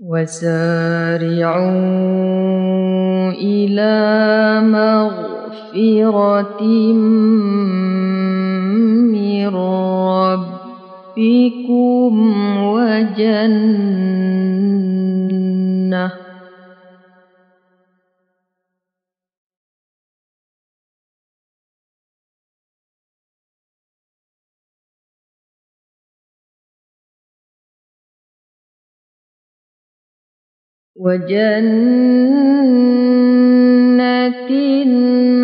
وسارعوا إلى مغفرة من ربكم وجنة وجنة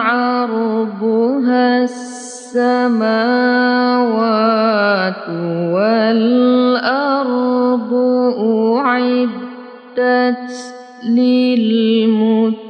عرضها السماوات والأرض أعدت للمتقين.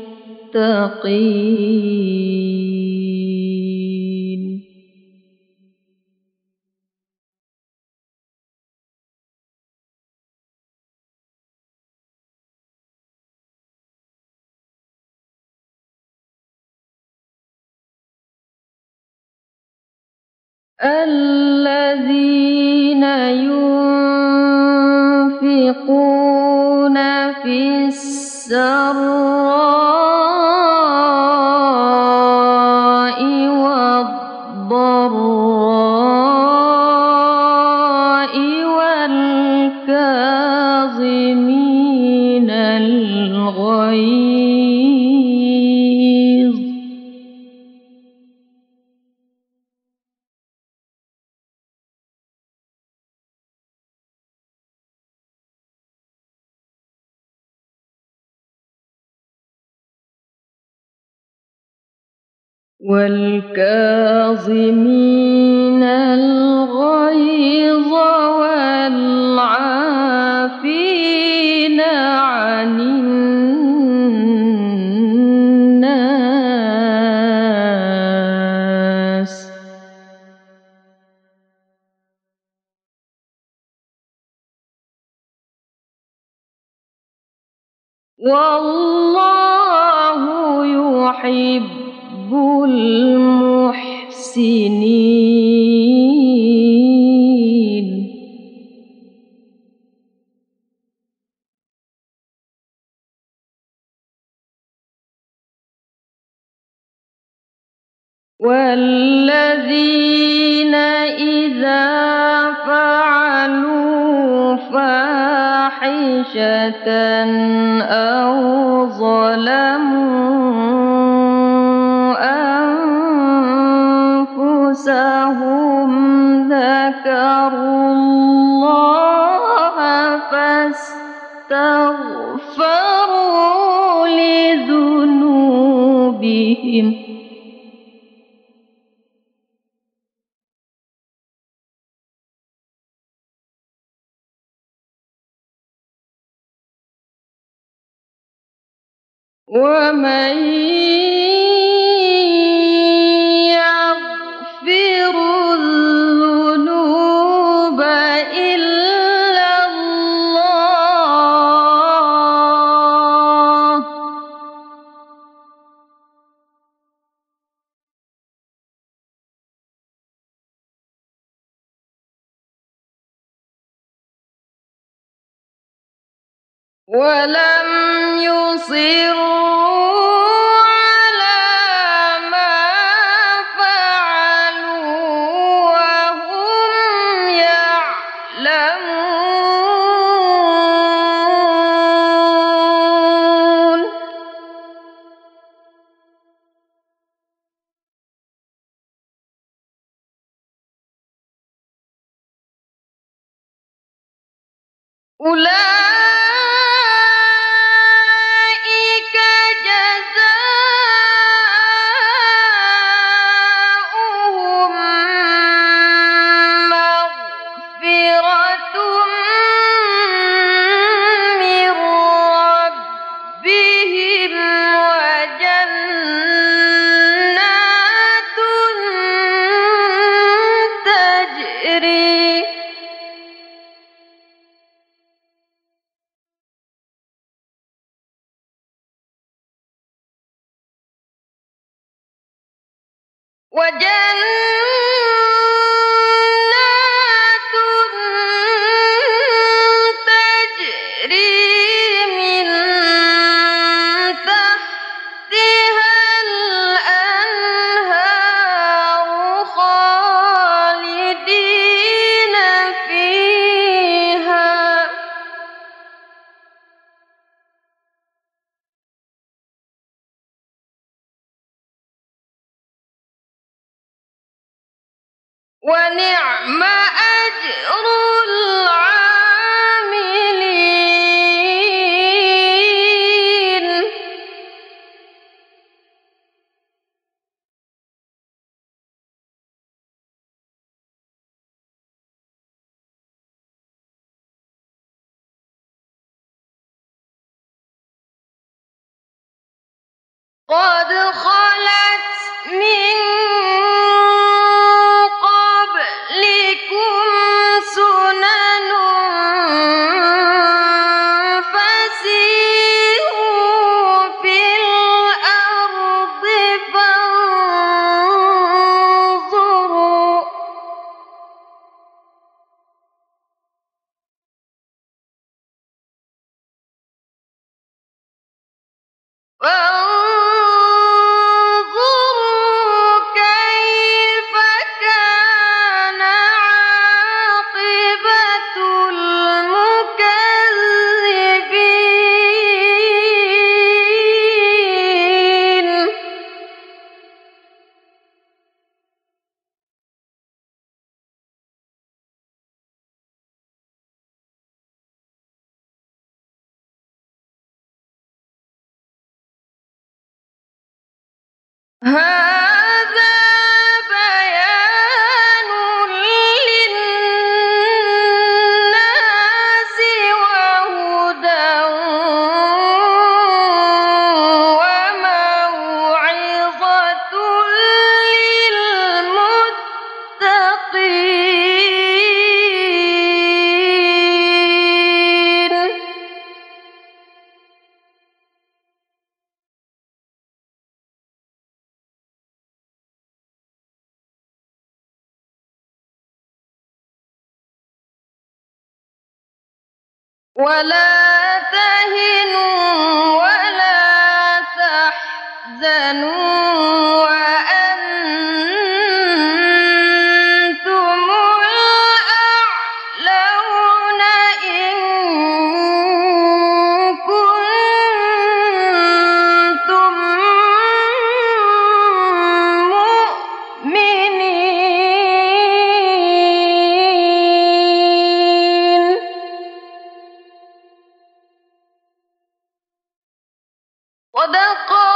الذين ينفقون في السراء والكاظمين الغيظ والعافين عن الناس. والله يحب المحسنين. والذين إذا فعلوا فاحشة أو ظلموا فاستغفروا لذنوبهم. ومن ولم يصروا على ما فعلوا وهم يعلمون أولئك وجنة ونعم أجر العاملين. قد خلت من Ah! ولا تهنوا صدق